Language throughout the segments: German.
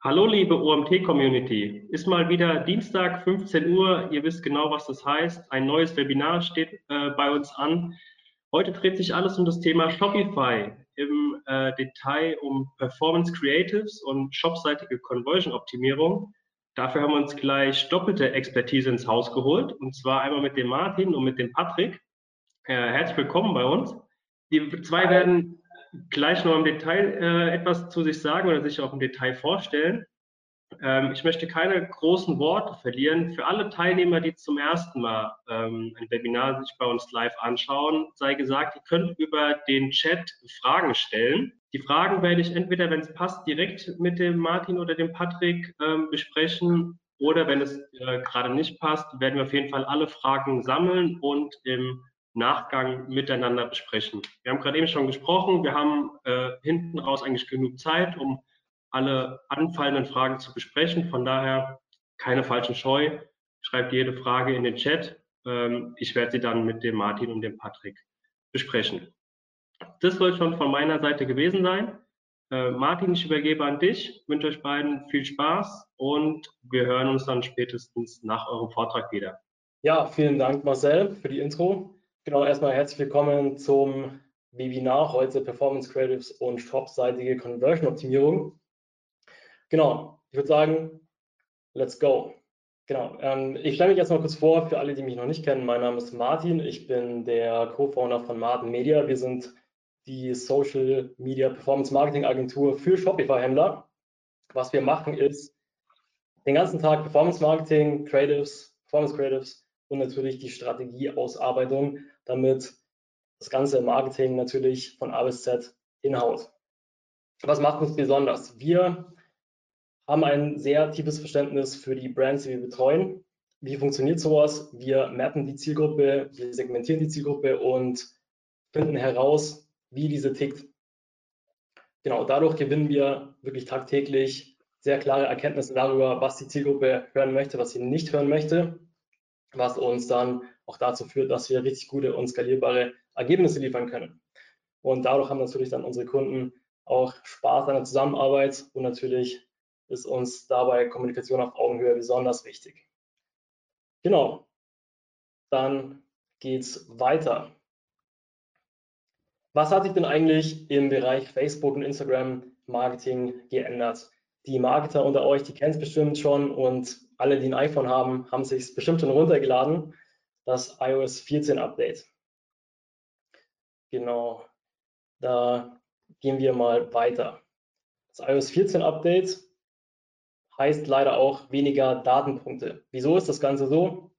Hallo liebe OMT-Community, ist mal wieder Dienstag, 15 Uhr. Ihr wisst genau, was das heißt. Ein neues Webinar steht äh, bei uns an. Heute dreht sich alles um das Thema Shopify, im äh, Detail um Performance Creatives und shopseitige Conversion-Optimierung. Dafür haben wir uns gleich doppelte Expertise ins Haus geholt, und zwar einmal mit dem Martin und mit dem Patrick. Äh, herzlich willkommen bei uns. Die zwei werden gleich noch im Detail äh, etwas zu sich sagen oder sich auch im Detail vorstellen. Ähm, ich möchte keine großen Worte verlieren. Für alle Teilnehmer, die zum ersten Mal ähm, ein Webinar sich bei uns live anschauen, sei gesagt, ihr könnt über den Chat Fragen stellen. Die Fragen werde ich entweder, wenn es passt, direkt mit dem Martin oder dem Patrick ähm, besprechen oder wenn es äh, gerade nicht passt, werden wir auf jeden Fall alle Fragen sammeln und im Nachgang miteinander besprechen. Wir haben gerade eben schon gesprochen, wir haben äh, hinten raus eigentlich genug Zeit, um alle anfallenden Fragen zu besprechen. Von daher keine falschen Scheu. Schreibt jede Frage in den Chat. Ähm, ich werde sie dann mit dem Martin und dem Patrick besprechen. Das soll schon von meiner Seite gewesen sein. Äh, Martin, ich übergebe an dich, ich wünsche euch beiden viel Spaß und wir hören uns dann spätestens nach eurem Vortrag wieder. Ja, vielen Dank Marcel für die Intro. Genau, erstmal herzlich willkommen zum Webinar heute Performance Creatives und shopseitige Conversion Optimierung. Genau, ich würde sagen, let's go. Genau, ähm, ich stelle mich jetzt mal kurz vor für alle, die mich noch nicht kennen. Mein Name ist Martin, ich bin der Co-Founder von Martin Media. Wir sind die Social Media Performance Marketing Agentur für Shopify-Händler. Was wir machen ist den ganzen Tag Performance Marketing, Creatives, Performance Creatives und natürlich die Strategieausarbeitung, damit das ganze Marketing natürlich von A bis Z hinhaut. Was macht uns besonders? Wir haben ein sehr tiefes Verständnis für die Brands, die wir betreuen. Wie funktioniert sowas? Wir mappen die Zielgruppe, wir segmentieren die Zielgruppe und finden heraus, wie diese tickt. Genau, dadurch gewinnen wir wirklich tagtäglich sehr klare Erkenntnisse darüber, was die Zielgruppe hören möchte, was sie nicht hören möchte was uns dann auch dazu führt, dass wir richtig gute und skalierbare Ergebnisse liefern können. Und dadurch haben natürlich dann unsere Kunden auch Spaß an der Zusammenarbeit und natürlich ist uns dabei Kommunikation auf Augenhöhe besonders wichtig. Genau, dann geht es weiter. Was hat sich denn eigentlich im Bereich Facebook und Instagram Marketing geändert? Die Marketer unter euch, die kennen es bestimmt schon und alle, die ein iPhone haben, haben sich bestimmt schon runtergeladen, das iOS 14 Update. Genau, da gehen wir mal weiter. Das iOS 14 Update heißt leider auch weniger Datenpunkte. Wieso ist das Ganze so?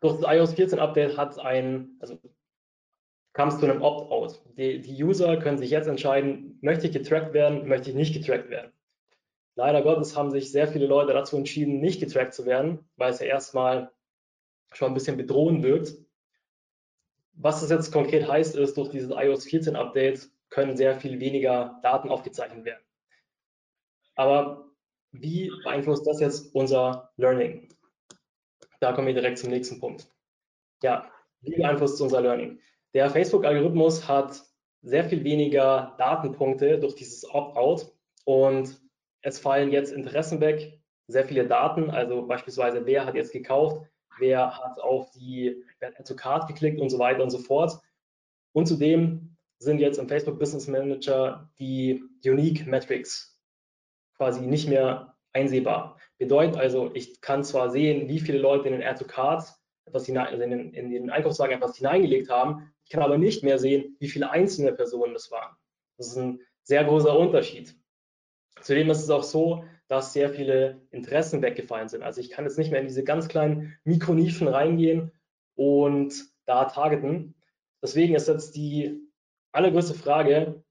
Durch das iOS 14 Update hat ein, also kam es zu einem Opt-out. Die, die User können sich jetzt entscheiden, möchte ich getrackt werden, möchte ich nicht getrackt werden. Leider Gottes haben sich sehr viele Leute dazu entschieden, nicht getrackt zu werden, weil es ja erstmal schon ein bisschen bedrohend wirkt. Was das jetzt konkret heißt, ist, durch dieses iOS 14 Update können sehr viel weniger Daten aufgezeichnet werden. Aber wie beeinflusst das jetzt unser Learning? Da kommen wir direkt zum nächsten Punkt. Ja, wie beeinflusst unser Learning? Der Facebook-Algorithmus hat sehr viel weniger Datenpunkte durch dieses Opt-out und es fallen jetzt Interessen weg, sehr viele Daten, also beispielsweise wer hat jetzt gekauft, wer hat auf die wer hat to Card geklickt und so weiter und so fort. Und zudem sind jetzt im Facebook Business Manager die Unique Metrics quasi nicht mehr einsehbar. Bedeutet also, ich kann zwar sehen, wie viele Leute in den Add to Cards etwas hinein, also in, den, in den Einkaufswagen etwas hineingelegt haben, ich kann aber nicht mehr sehen, wie viele einzelne Personen das waren. Das ist ein sehr großer Unterschied. Zudem ist es auch so, dass sehr viele Interessen weggefallen sind. Also ich kann jetzt nicht mehr in diese ganz kleinen Mikronischen reingehen und da targeten. Deswegen ist jetzt die allergrößte Frage,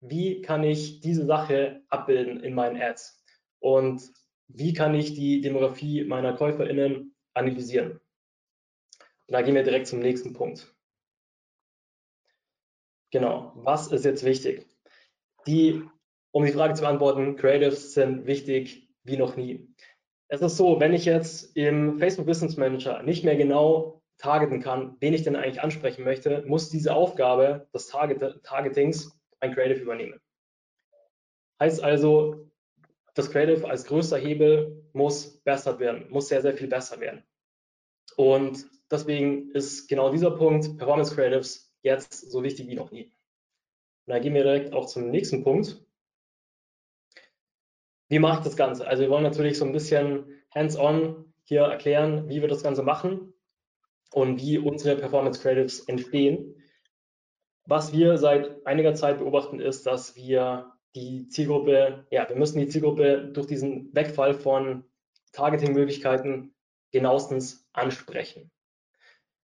wie kann ich diese Sache abbilden in meinen Ads? Und wie kann ich die Demografie meiner KäuferInnen analysieren? Und da gehen wir direkt zum nächsten Punkt. Genau, was ist jetzt wichtig? Die um die Frage zu beantworten, Creatives sind wichtig wie noch nie. Es ist so, wenn ich jetzt im Facebook Business Manager nicht mehr genau targeten kann, wen ich denn eigentlich ansprechen möchte, muss diese Aufgabe des Target Targetings ein Creative übernehmen. Heißt also, das Creative als größter Hebel muss besser werden, muss sehr, sehr viel besser werden. Und deswegen ist genau dieser Punkt Performance Creatives jetzt so wichtig wie noch nie. Und da gehen wir direkt auch zum nächsten Punkt. Wie mache ich das Ganze? Also wir wollen natürlich so ein bisschen hands-on hier erklären, wie wir das Ganze machen und wie unsere Performance Creatives entstehen. Was wir seit einiger Zeit beobachten, ist, dass wir die Zielgruppe, ja, wir müssen die Zielgruppe durch diesen Wegfall von Targeting-Möglichkeiten genauestens ansprechen.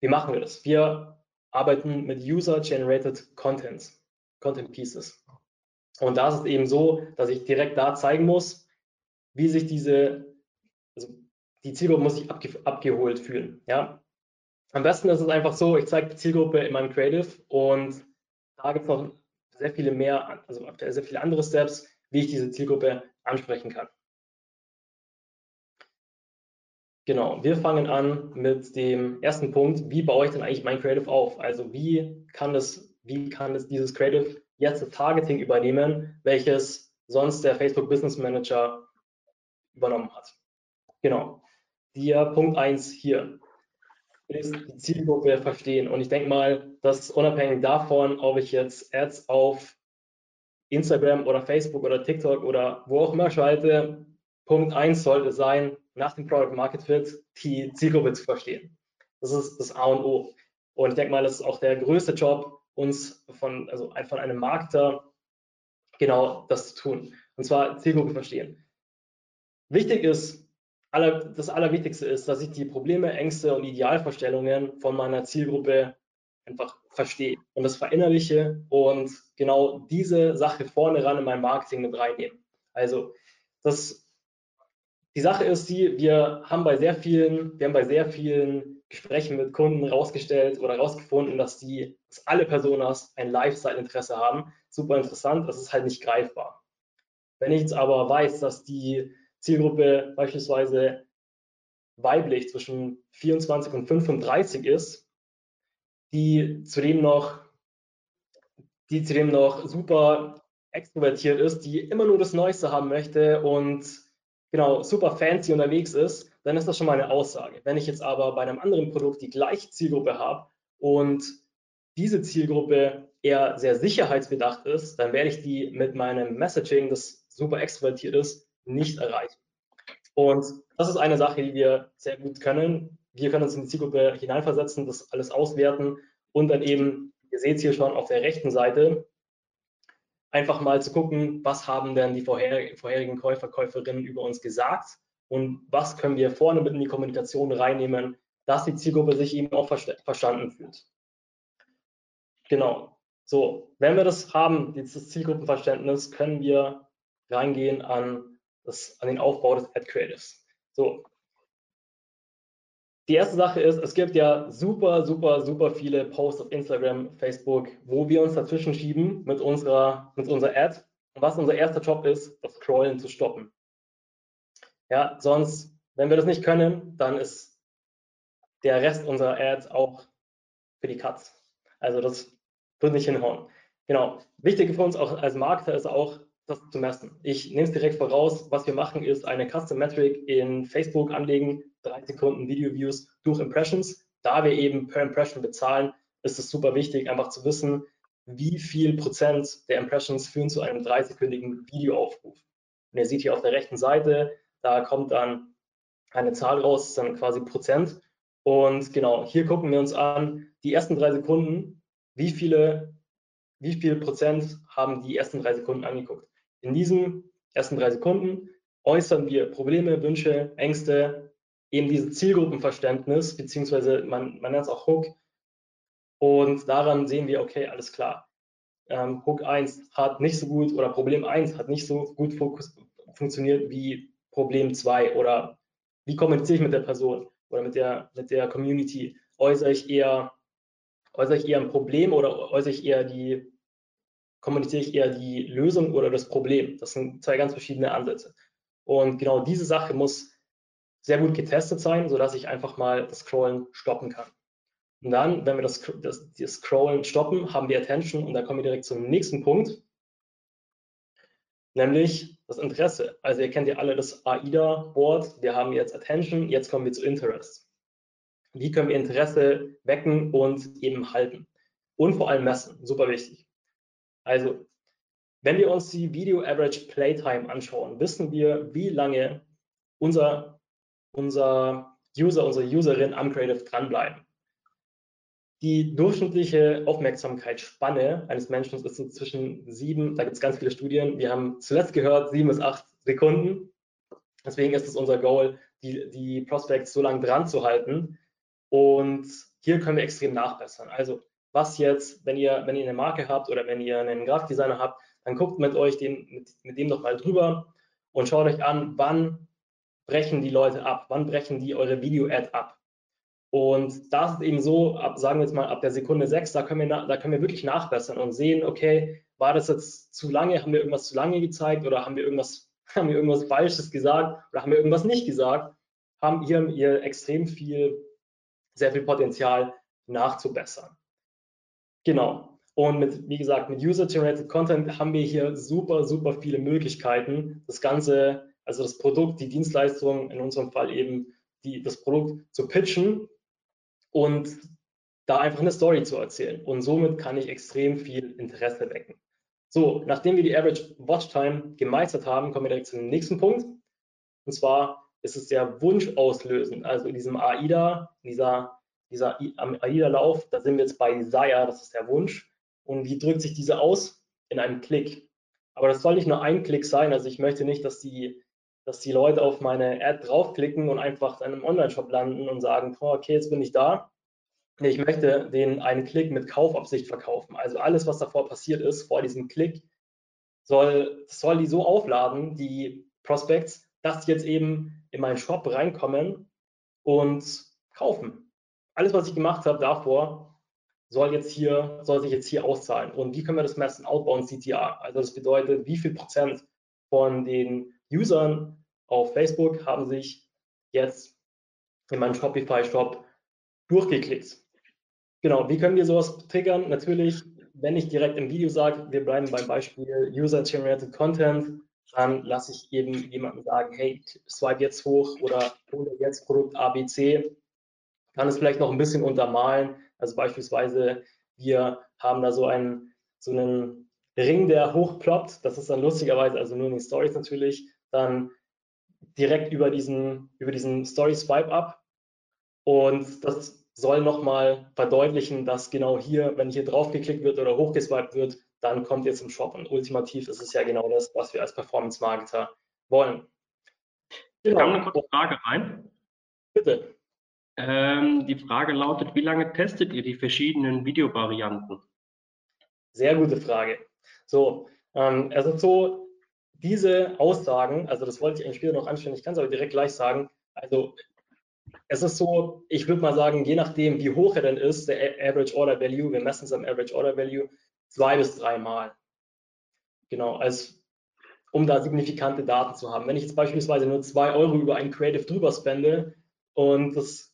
Wie machen wir das? Wir arbeiten mit User-Generated Contents, Content Pieces. Und da ist es eben so, dass ich direkt da zeigen muss, wie sich diese, also die Zielgruppe muss sich abge, abgeholt fühlen. Ja? Am besten ist es einfach so, ich zeige die Zielgruppe in meinem Creative und da gibt es noch sehr viele mehr, also sehr viele andere Steps, wie ich diese Zielgruppe ansprechen kann. Genau, wir fangen an mit dem ersten Punkt. Wie baue ich denn eigentlich mein Creative auf? Also wie kann es, wie kann es dieses Creative jetzt das Targeting übernehmen, welches sonst der Facebook Business Manager übernommen hat? Genau. Der Punkt 1 hier ist die Zielgruppe verstehen. Und ich denke mal, dass unabhängig davon, ob ich jetzt Ads auf Instagram oder Facebook oder TikTok oder wo auch immer schalte, Punkt 1 sollte sein, nach dem Product Market Fit die Zielgruppe zu verstehen. Das ist das A und O. Und ich denke mal, das ist auch der größte Job, uns von, also von einem Marketer genau das zu tun. Und zwar Zielgruppe verstehen. Wichtig ist, aller, das Allerwichtigste ist, dass ich die Probleme, Ängste und Idealvorstellungen von meiner Zielgruppe einfach verstehe und das verinnerliche und genau diese Sache vorne ran in mein Marketing mit reinnehmen. Also das die Sache ist die, wir haben bei sehr vielen, wir haben bei sehr vielen Gesprächen mit Kunden rausgestellt oder rausgefunden, dass die, dass alle Personas ein Lifestyle-Interesse haben. Super interessant, das ist halt nicht greifbar. Wenn ich jetzt aber weiß, dass die Zielgruppe beispielsweise weiblich zwischen 24 und 35 ist, die zudem noch, die zudem noch super extrovertiert ist, die immer nur das Neueste haben möchte und genau super fancy unterwegs ist, dann ist das schon mal eine Aussage. Wenn ich jetzt aber bei einem anderen Produkt die gleiche Zielgruppe habe und diese Zielgruppe eher sehr sicherheitsbedacht ist, dann werde ich die mit meinem Messaging, das super extrovertiert ist, nicht erreichen. Und das ist eine Sache, die wir sehr gut können. Wir können uns in die Zielgruppe hineinversetzen, das alles auswerten und dann eben, ihr seht es hier schon auf der rechten Seite, einfach mal zu gucken, was haben denn die vorherigen Käufer, Käuferinnen über uns gesagt und was können wir vorne mit in die Kommunikation reinnehmen, dass die Zielgruppe sich eben auch verstanden fühlt. Genau. So, wenn wir das haben, dieses Zielgruppenverständnis, können wir reingehen an, das, an den Aufbau des Ad Creatives. So, die erste Sache ist, es gibt ja super, super, super viele Posts auf Instagram, Facebook, wo wir uns dazwischen schieben mit unserer, mit unserer Ad. Und was unser erster Job ist, das Scrollen zu stoppen. Ja, sonst, wenn wir das nicht können, dann ist der Rest unserer Ads auch für die Cuts. Also das wird nicht hinhauen. Genau. Wichtig für uns auch als Marketer ist auch, das zu messen. Ich nehme es direkt voraus. Was wir machen, ist eine Custom Metric in Facebook anlegen, drei Sekunden Video-Views durch Impressions. Da wir eben per Impression bezahlen, ist es super wichtig, einfach zu wissen, wie viel Prozent der Impressions führen zu einem dreisekündigen Videoaufruf. Und ihr seht hier auf der rechten Seite, da kommt dann eine Zahl raus, dann quasi Prozent. Und genau, hier gucken wir uns an, die ersten drei Sekunden, wie viele, wie viel Prozent haben die ersten drei Sekunden angeguckt. In diesen ersten drei Sekunden äußern wir Probleme, Wünsche, Ängste, eben dieses Zielgruppenverständnis, beziehungsweise man, man nennt es auch Hook. Und daran sehen wir, okay, alles klar. Ähm, Hook 1 hat nicht so gut oder Problem 1 hat nicht so gut funktioniert wie Problem 2 oder wie kommuniziere ich mit der Person oder mit der, mit der Community? Äußere ich eher, äußere ich eher ein Problem oder äußere ich eher die, kommuniziere ich eher die Lösung oder das Problem? Das sind zwei ganz verschiedene Ansätze. Und genau diese Sache muss sehr gut getestet sein, sodass ich einfach mal das Scrollen stoppen kann. Und dann, wenn wir das, das, das Scrollen stoppen, haben wir Attention und da kommen wir direkt zum nächsten Punkt. Nämlich das Interesse. Also ihr kennt ja alle das AIDA-Board, wir haben jetzt Attention, jetzt kommen wir zu Interest. Wie können wir Interesse wecken und eben halten? Und vor allem messen, super wichtig. Also, wenn wir uns die Video Average Playtime anschauen, wissen wir, wie lange unser, unser User, unsere Userin am Creative dranbleiben. Die durchschnittliche Aufmerksamkeitsspanne eines Menschen ist so zwischen sieben, da gibt es ganz viele Studien, wir haben zuletzt gehört, sieben bis acht Sekunden. Deswegen ist es unser Goal, die, die Prospects so lange dran zu halten. Und hier können wir extrem nachbessern. Also was jetzt, wenn ihr, wenn ihr eine Marke habt oder wenn ihr einen Grafikdesigner habt, dann guckt mit euch den, mit, mit dem noch mal drüber und schaut euch an, wann brechen die Leute ab, wann brechen die eure Video-Ad ab. Und da ist eben so, ab, sagen wir jetzt mal ab der Sekunde 6, da können, wir, da können wir wirklich nachbessern und sehen, okay, war das jetzt zu lange, haben wir irgendwas zu lange gezeigt oder haben wir irgendwas, haben wir irgendwas Falsches gesagt oder haben wir irgendwas nicht gesagt, haben hier, hier extrem viel, sehr viel Potenzial nachzubessern. Genau. Und mit, wie gesagt, mit User-Generated Content haben wir hier super, super viele Möglichkeiten, das Ganze, also das Produkt, die Dienstleistung, in unserem Fall eben die, das Produkt zu pitchen und da einfach eine Story zu erzählen. Und somit kann ich extrem viel Interesse wecken. So, nachdem wir die Average Watch Time gemeistert haben, kommen wir direkt zum nächsten Punkt. Und zwar ist es der Wunsch auslösen. Also in diesem AIDA, dieser, dieser AIDA-Lauf, da sind wir jetzt bei Desire, das ist der Wunsch. Und wie drückt sich diese aus? In einem Klick. Aber das soll nicht nur ein Klick sein. Also ich möchte nicht, dass die, dass die Leute auf meine Ad draufklicken und einfach in einem Online-Shop landen und sagen, oh, okay, jetzt bin ich da. Ich möchte den einen Klick mit Kaufabsicht verkaufen. Also alles, was davor passiert ist, vor diesem Klick, soll, soll die so aufladen, die Prospects, dass die jetzt eben in meinen Shop reinkommen und kaufen. Alles, was ich gemacht habe davor, soll jetzt hier, soll sich jetzt hier auszahlen. Und wie können wir das messen? Outbound CTA. Also das bedeutet, wie viel Prozent von den Usern auf Facebook haben sich jetzt in meinem Shopify-Shop durchgeklickt. Genau, wie können wir sowas triggern? Natürlich, wenn ich direkt im Video sage, wir bleiben beim Beispiel User-Generated Content, dann lasse ich eben jemanden sagen, hey, swipe jetzt hoch oder hole jetzt Produkt ABC. Kann es vielleicht noch ein bisschen untermalen. Also beispielsweise, wir haben da so einen, so einen Ring, der hochploppt. Das ist dann lustigerweise, also nur in den Stories natürlich, dann direkt über diesen, über diesen Story Swipe Up. Und das soll nochmal verdeutlichen, dass genau hier, wenn hier drauf geklickt wird oder hochgeswiped wird, dann kommt ihr zum Shop. Und ultimativ ist es ja genau das, was wir als Performance-Marketer wollen. Genau. Da kam eine kurze Frage rein. Bitte. Ähm, die Frage lautet, wie lange testet ihr die verschiedenen Videovarianten? Sehr gute Frage. So, ähm, ist so, diese Aussagen, also das wollte ich eigentlich später noch anstellen, ich kann es aber direkt gleich sagen, also es ist so, ich würde mal sagen, je nachdem, wie hoch er denn ist, der Average Order Value, wir messen es am Average Order Value, zwei bis dreimal. Genau, als, um da signifikante Daten zu haben. Wenn ich jetzt beispielsweise nur zwei Euro über ein Creative drüber spende und, das,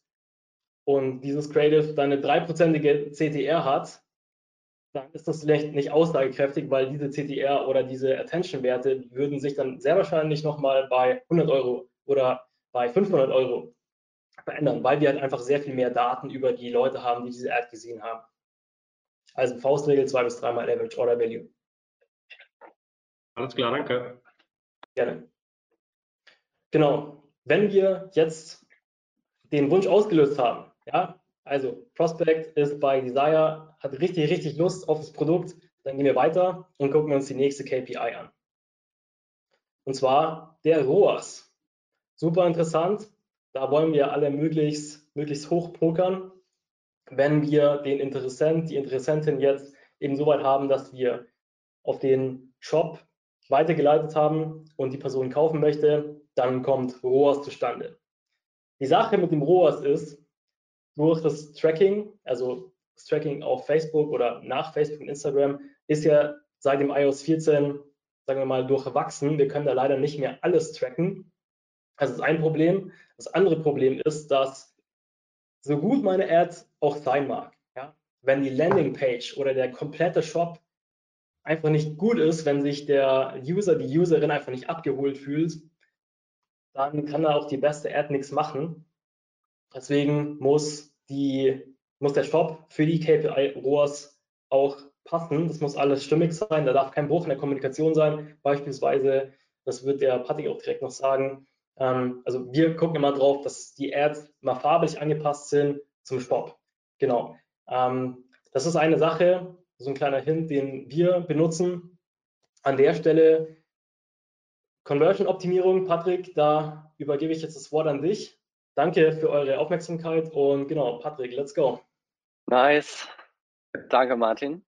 und dieses Creative dann eine dreiprozentige CTR hat, dann ist das vielleicht nicht aussagekräftig, weil diese CTR oder diese Attention-Werte würden sich dann sehr wahrscheinlich nochmal bei 100 Euro oder bei 500 Euro verändern, weil wir halt einfach sehr viel mehr Daten über die Leute haben, die diese Ad gesehen haben. Also Faustregel zwei bis dreimal Average Order Value. Alles klar, danke. Gerne. Genau. Wenn wir jetzt den Wunsch ausgelöst haben, ja, also Prospect ist bei Desire, hat richtig, richtig Lust auf das Produkt, dann gehen wir weiter und gucken uns die nächste KPI an. Und zwar der ROAS. Super interessant. Da wollen wir alle möglichst, möglichst hoch pokern wenn wir den Interessent, die Interessentin jetzt eben so weit haben, dass wir auf den Shop weitergeleitet haben und die Person kaufen möchte, dann kommt ROAS zustande. Die Sache mit dem ROAS ist, durch das Tracking, also Tracking auf Facebook oder nach Facebook und Instagram, ist ja seit dem iOS 14, sagen wir mal, durchwachsen. Wir können da leider nicht mehr alles tracken. Das ist ein Problem. Das andere Problem ist, dass so gut meine Ads auch sein mag, ja, wenn die Landingpage oder der komplette Shop einfach nicht gut ist, wenn sich der User, die Userin einfach nicht abgeholt fühlt, dann kann da auch die beste Ad nichts machen. Deswegen muss, die, muss der Shop für die KPI-ROAS auch passen. Das muss alles stimmig sein. Da darf kein Bruch in der Kommunikation sein. Beispielsweise, das wird der Patrick auch direkt noch sagen. Ähm, also wir gucken immer drauf, dass die Ads mal farblich angepasst sind zum Shop. Genau. Ähm, das ist eine Sache, so ein kleiner Hint, den wir benutzen. An der Stelle Conversion-Optimierung. Patrick, da übergebe ich jetzt das Wort an dich. Danke für eure Aufmerksamkeit und genau, Patrick, let's go. Nice. Danke, Martin.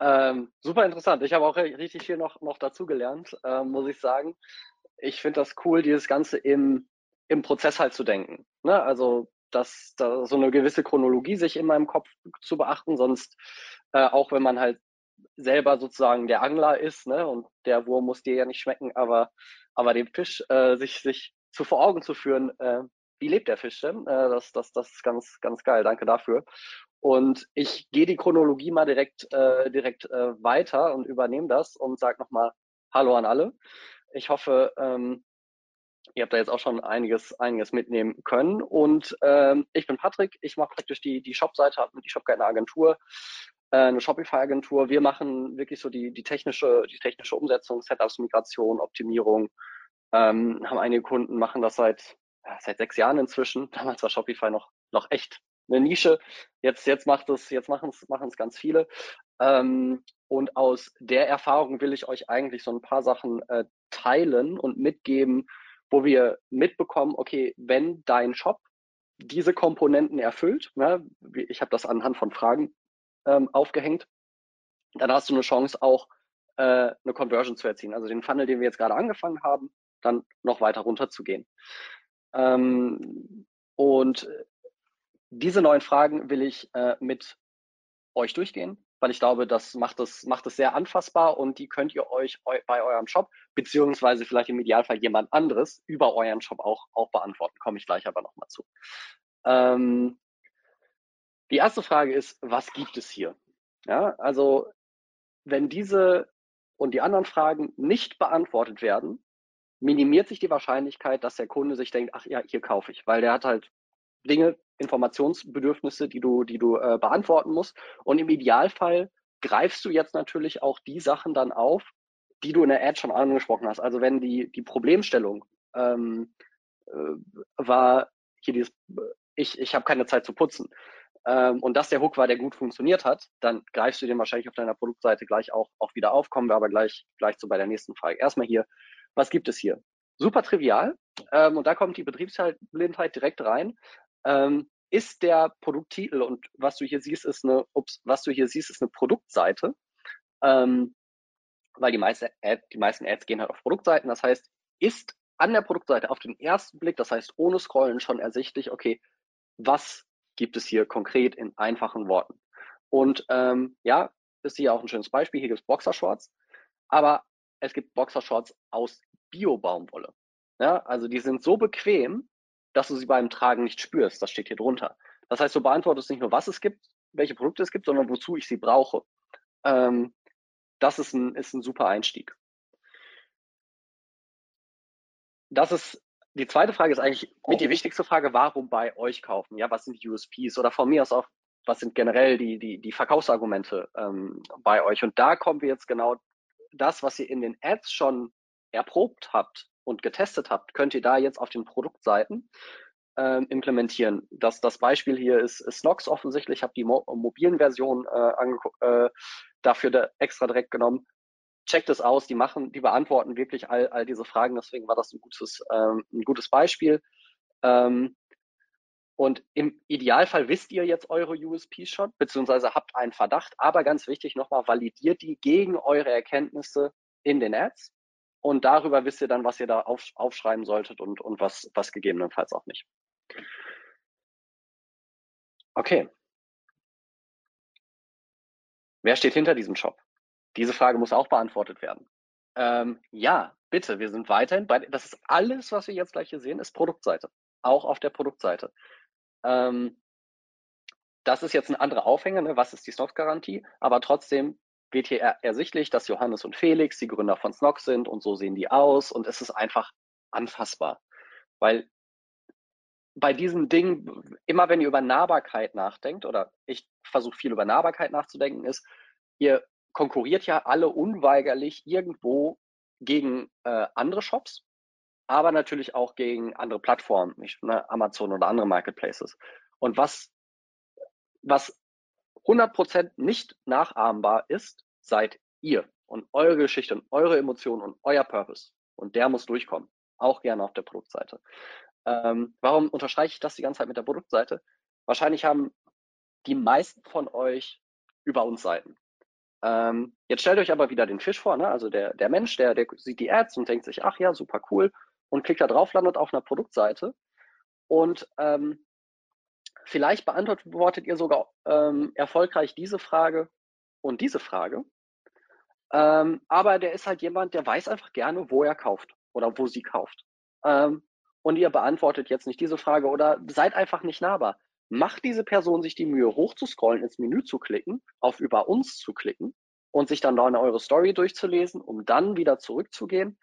Ähm, super interessant. Ich habe auch richtig viel noch, noch dazugelernt, äh, muss ich sagen. Ich finde das cool, dieses Ganze im, im Prozess halt zu denken. Ne? Also, dass da so eine gewisse Chronologie sich in meinem Kopf zu beachten, sonst äh, auch wenn man halt selber sozusagen der Angler ist, ne, und der Wurm muss dir ja nicht schmecken, aber, aber dem Fisch äh, sich, sich zu vor Augen zu führen, äh, wie lebt der Fisch denn? Äh, das, das, das ist ganz, ganz geil. Danke dafür. Und ich gehe die Chronologie mal direkt, äh, direkt äh, weiter und übernehme das und sage nochmal Hallo an alle. Ich hoffe, ähm, ihr habt da jetzt auch schon einiges, einiges mitnehmen können. Und ähm, ich bin Patrick, ich mache praktisch die, die Shop-Seite, habe die Shopguide Agentur, äh, eine Shopify-Agentur. Wir machen wirklich so die, die, technische, die technische Umsetzung, Setups, Migration, Optimierung. Ähm, haben einige Kunden, machen das seit, seit sechs Jahren inzwischen. Damals war Shopify noch, noch echt eine Nische. Jetzt, jetzt macht es, jetzt machen es, machen es ganz viele. Ähm, und aus der Erfahrung will ich euch eigentlich so ein paar Sachen äh, teilen und mitgeben, wo wir mitbekommen, okay, wenn dein Shop diese Komponenten erfüllt, ne, ich habe das anhand von Fragen ähm, aufgehängt, dann hast du eine Chance auch äh, eine Conversion zu erzielen. Also den Funnel, den wir jetzt gerade angefangen haben, dann noch weiter runter zu gehen. Ähm, und diese neuen Fragen will ich äh, mit euch durchgehen, weil ich glaube, das macht es, macht sehr anfassbar und die könnt ihr euch eu bei eurem Shop, beziehungsweise vielleicht im Idealfall jemand anderes über euren Shop auch, auch beantworten. Komme ich gleich aber nochmal zu. Ähm, die erste Frage ist, was gibt es hier? Ja, also wenn diese und die anderen Fragen nicht beantwortet werden, minimiert sich die Wahrscheinlichkeit, dass der Kunde sich denkt, ach ja, hier kaufe ich, weil der hat halt Dinge, Informationsbedürfnisse, die du, die du äh, beantworten musst. Und im Idealfall greifst du jetzt natürlich auch die Sachen dann auf, die du in der Ad schon angesprochen hast. Also wenn die, die Problemstellung ähm, äh, war, hier dieses, ich, ich habe keine Zeit zu putzen, ähm, und das der Hook war, der gut funktioniert hat, dann greifst du den wahrscheinlich auf deiner Produktseite gleich auch, auch wieder auf. Kommen wir aber gleich, gleich zu bei der nächsten Frage. Erstmal hier, was gibt es hier? Super trivial. Ähm, und da kommt die Betriebsblindheit direkt rein. Ähm, ist der Produkttitel und was du hier siehst, ist eine, ups, was du hier siehst, ist eine Produktseite. Ähm, weil die, meiste Ad, die meisten Ads gehen halt auf Produktseiten. Das heißt, ist an der Produktseite auf den ersten Blick, das heißt ohne Scrollen schon ersichtlich, okay, was gibt es hier konkret in einfachen Worten. Und ähm, ja, ist hier auch ein schönes Beispiel. Hier gibt es Boxershorts, aber es gibt Boxershorts aus Bio-Baumwolle. Ja, also die sind so bequem, dass du sie beim Tragen nicht spürst. Das steht hier drunter. Das heißt, du beantwortest nicht nur, was es gibt, welche Produkte es gibt, sondern wozu ich sie brauche. Ähm, das ist ein, ist ein super Einstieg. Das ist die zweite Frage ist eigentlich mit die wichtigste Frage, warum bei euch kaufen? Ja, was sind die USPs oder von mir aus auch, was sind generell die, die, die Verkaufsargumente ähm, bei euch? Und da kommen wir jetzt genau das, was ihr in den Ads schon erprobt habt und getestet habt, könnt ihr da jetzt auf den Produktseiten ähm, implementieren. Das, das Beispiel hier ist, ist Snox offensichtlich. Ich habe die Mo mobilen Version äh, äh, dafür da extra direkt genommen checkt es aus, die machen, die beantworten wirklich all, all diese Fragen. Deswegen war das ein gutes, ähm, ein gutes Beispiel. Ähm, und im Idealfall wisst ihr jetzt eure USPs schon, beziehungsweise habt einen Verdacht, aber ganz wichtig nochmal, validiert die gegen eure Erkenntnisse in den Ads. Und darüber wisst ihr dann, was ihr da auf, aufschreiben solltet und, und was, was gegebenenfalls auch nicht. Okay. Wer steht hinter diesem Shop? Diese Frage muss auch beantwortet werden. Ähm, ja, bitte, wir sind weiterhin bei, das ist alles, was wir jetzt gleich hier sehen, ist Produktseite. Auch auf der Produktseite. Ähm, das ist jetzt ein anderer Aufhänger, ne? was ist die Snox-Garantie, aber trotzdem wird hier er ersichtlich, dass Johannes und Felix die Gründer von Snox sind und so sehen die aus und es ist einfach anfassbar. Weil bei diesen Dingen, immer wenn ihr über Nahbarkeit nachdenkt, oder ich versuche viel über Nahbarkeit nachzudenken, ist, ihr konkurriert ja alle unweigerlich irgendwo gegen äh, andere Shops, aber natürlich auch gegen andere Plattformen, nicht, ne, Amazon oder andere Marketplaces. Und was, was 100% nicht nachahmbar ist, seid ihr und eure Geschichte und eure Emotionen und euer Purpose. Und der muss durchkommen. Auch gerne auf der Produktseite. Ähm, warum unterstreiche ich das die ganze Zeit mit der Produktseite? Wahrscheinlich haben die meisten von euch über uns Seiten. Ähm, jetzt stellt euch aber wieder den Fisch vor, ne? also der, der Mensch, der, der sieht die Ads und denkt sich, ach ja, super cool, und klickt da drauf, landet auf einer Produktseite. Und ähm, vielleicht beantwortet ihr sogar ähm, erfolgreich diese Frage und diese Frage. Ähm, aber der ist halt jemand, der weiß einfach gerne, wo er kauft oder wo sie kauft. Ähm, und ihr beantwortet jetzt nicht diese Frage oder seid einfach nicht nahbar. Macht diese Person sich die Mühe, hochzuscrollen, ins Menü zu klicken, auf über uns zu klicken und sich dann da in eure Story durchzulesen, um dann wieder zurückzugehen?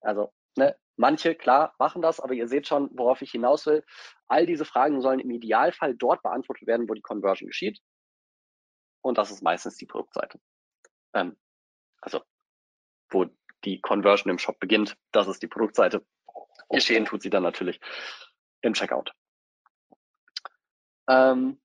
Also, ne, manche, klar, machen das, aber ihr seht schon, worauf ich hinaus will. All diese Fragen sollen im Idealfall dort beantwortet werden, wo die Conversion geschieht. Und das ist meistens die Produktseite. Ähm, also, wo die Conversion im Shop beginnt, das ist die Produktseite. Geschehen tut sie dann natürlich im Checkout. Ähm,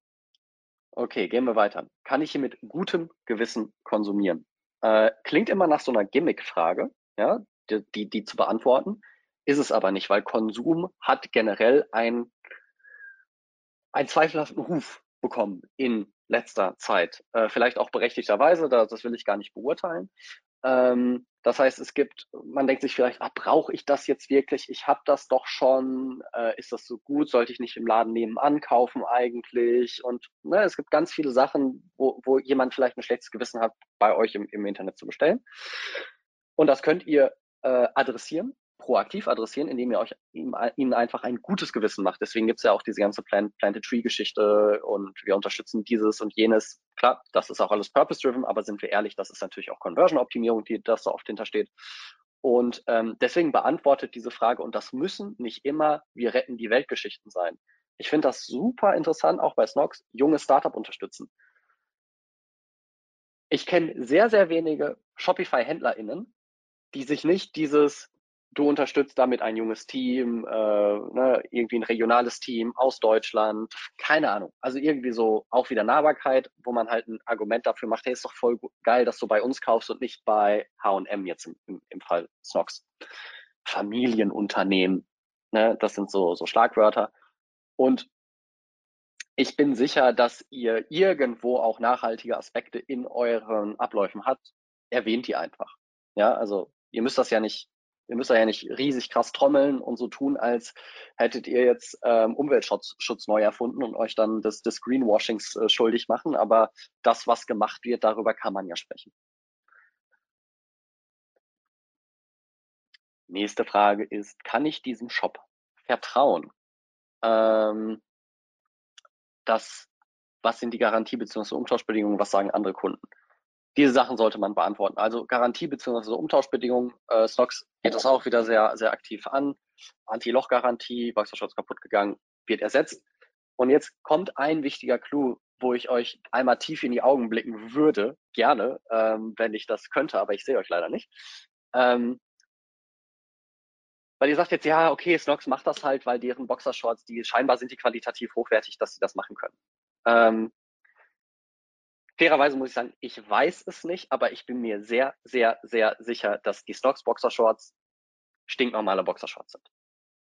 okay, gehen wir weiter. Kann ich hier mit gutem Gewissen konsumieren? Äh, klingt immer nach so einer Gimmick-Frage, ja, die, die, die zu beantworten. Ist es aber nicht, weil Konsum hat generell ein, einen zweifelhaften Ruf bekommen in letzter Zeit. Äh, vielleicht auch berechtigterweise, da, das will ich gar nicht beurteilen. Ähm, das heißt, es gibt, man denkt sich vielleicht, ah, brauche ich das jetzt wirklich? Ich habe das doch schon. Äh, ist das so gut? Sollte ich nicht im Laden nebenan kaufen eigentlich? Und ne, es gibt ganz viele Sachen, wo, wo jemand vielleicht ein schlechtes Gewissen hat, bei euch im, im Internet zu bestellen. Und das könnt ihr äh, adressieren proaktiv adressieren, indem ihr euch ihnen einfach ein gutes Gewissen macht. Deswegen gibt es ja auch diese ganze Plant, Planted Tree Geschichte und wir unterstützen dieses und jenes. Klar, das ist auch alles purpose-driven, aber sind wir ehrlich, das ist natürlich auch Conversion-Optimierung, die das so oft hintersteht. Und ähm, deswegen beantwortet diese Frage, und das müssen nicht immer wir retten die Weltgeschichten sein. Ich finde das super interessant, auch bei Snox, junge Startup unterstützen. Ich kenne sehr, sehr wenige Shopify-HändlerInnen, die sich nicht dieses du unterstützt damit ein junges Team, äh, ne, irgendwie ein regionales Team aus Deutschland, keine Ahnung. Also irgendwie so auch wieder Nahbarkeit, wo man halt ein Argument dafür macht, hey, ist doch voll geil, dass du bei uns kaufst und nicht bei H&M jetzt im, im, im Fall Snox. Familienunternehmen, ne, das sind so, so Schlagwörter. Und ich bin sicher, dass ihr irgendwo auch nachhaltige Aspekte in euren Abläufen habt. Erwähnt die einfach. Ja, also ihr müsst das ja nicht ihr müsst ja nicht riesig krass trommeln und so tun, als hättet ihr jetzt ähm, Umweltschutz Schutz neu erfunden und euch dann des, des Greenwashings äh, schuldig machen. Aber das, was gemacht wird, darüber kann man ja sprechen. Nächste Frage ist, kann ich diesem Shop vertrauen? Ähm, das, was sind die Garantie- bzw. Umtauschbedingungen, was sagen andere Kunden? Diese Sachen sollte man beantworten. Also Garantie bzw. Umtauschbedingungen. Äh, Snox geht das auch wieder sehr, sehr aktiv an. Anti-Loch-Garantie, Boxershorts kaputt gegangen, wird ersetzt. Und jetzt kommt ein wichtiger Clou, wo ich euch einmal tief in die Augen blicken würde, gerne, ähm, wenn ich das könnte, aber ich sehe euch leider nicht. Ähm, weil ihr sagt jetzt, ja, okay, Snox macht das halt, weil deren Boxershorts, die scheinbar sind die qualitativ hochwertig, dass sie das machen können. Ähm, Fairerweise muss ich sagen, ich weiß es nicht, aber ich bin mir sehr, sehr, sehr sicher, dass die Stocks Boxershorts stinknormale Boxershorts sind.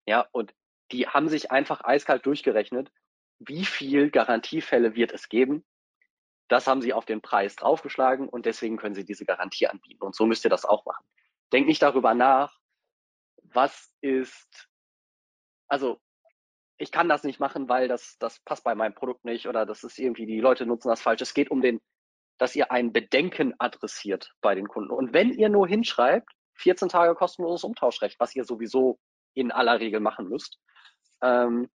Ja, und die haben sich einfach eiskalt durchgerechnet, wie viel Garantiefälle wird es geben. Das haben sie auf den Preis draufgeschlagen und deswegen können sie diese Garantie anbieten. Und so müsst ihr das auch machen. Denkt nicht darüber nach, was ist, also ich kann das nicht machen, weil das, das passt bei meinem Produkt nicht oder das ist irgendwie, die Leute nutzen das falsch. Es geht um den, dass ihr ein Bedenken adressiert bei den Kunden. Und wenn ihr nur hinschreibt, 14 Tage kostenloses Umtauschrecht, was ihr sowieso in aller Regel machen müsst, ähm,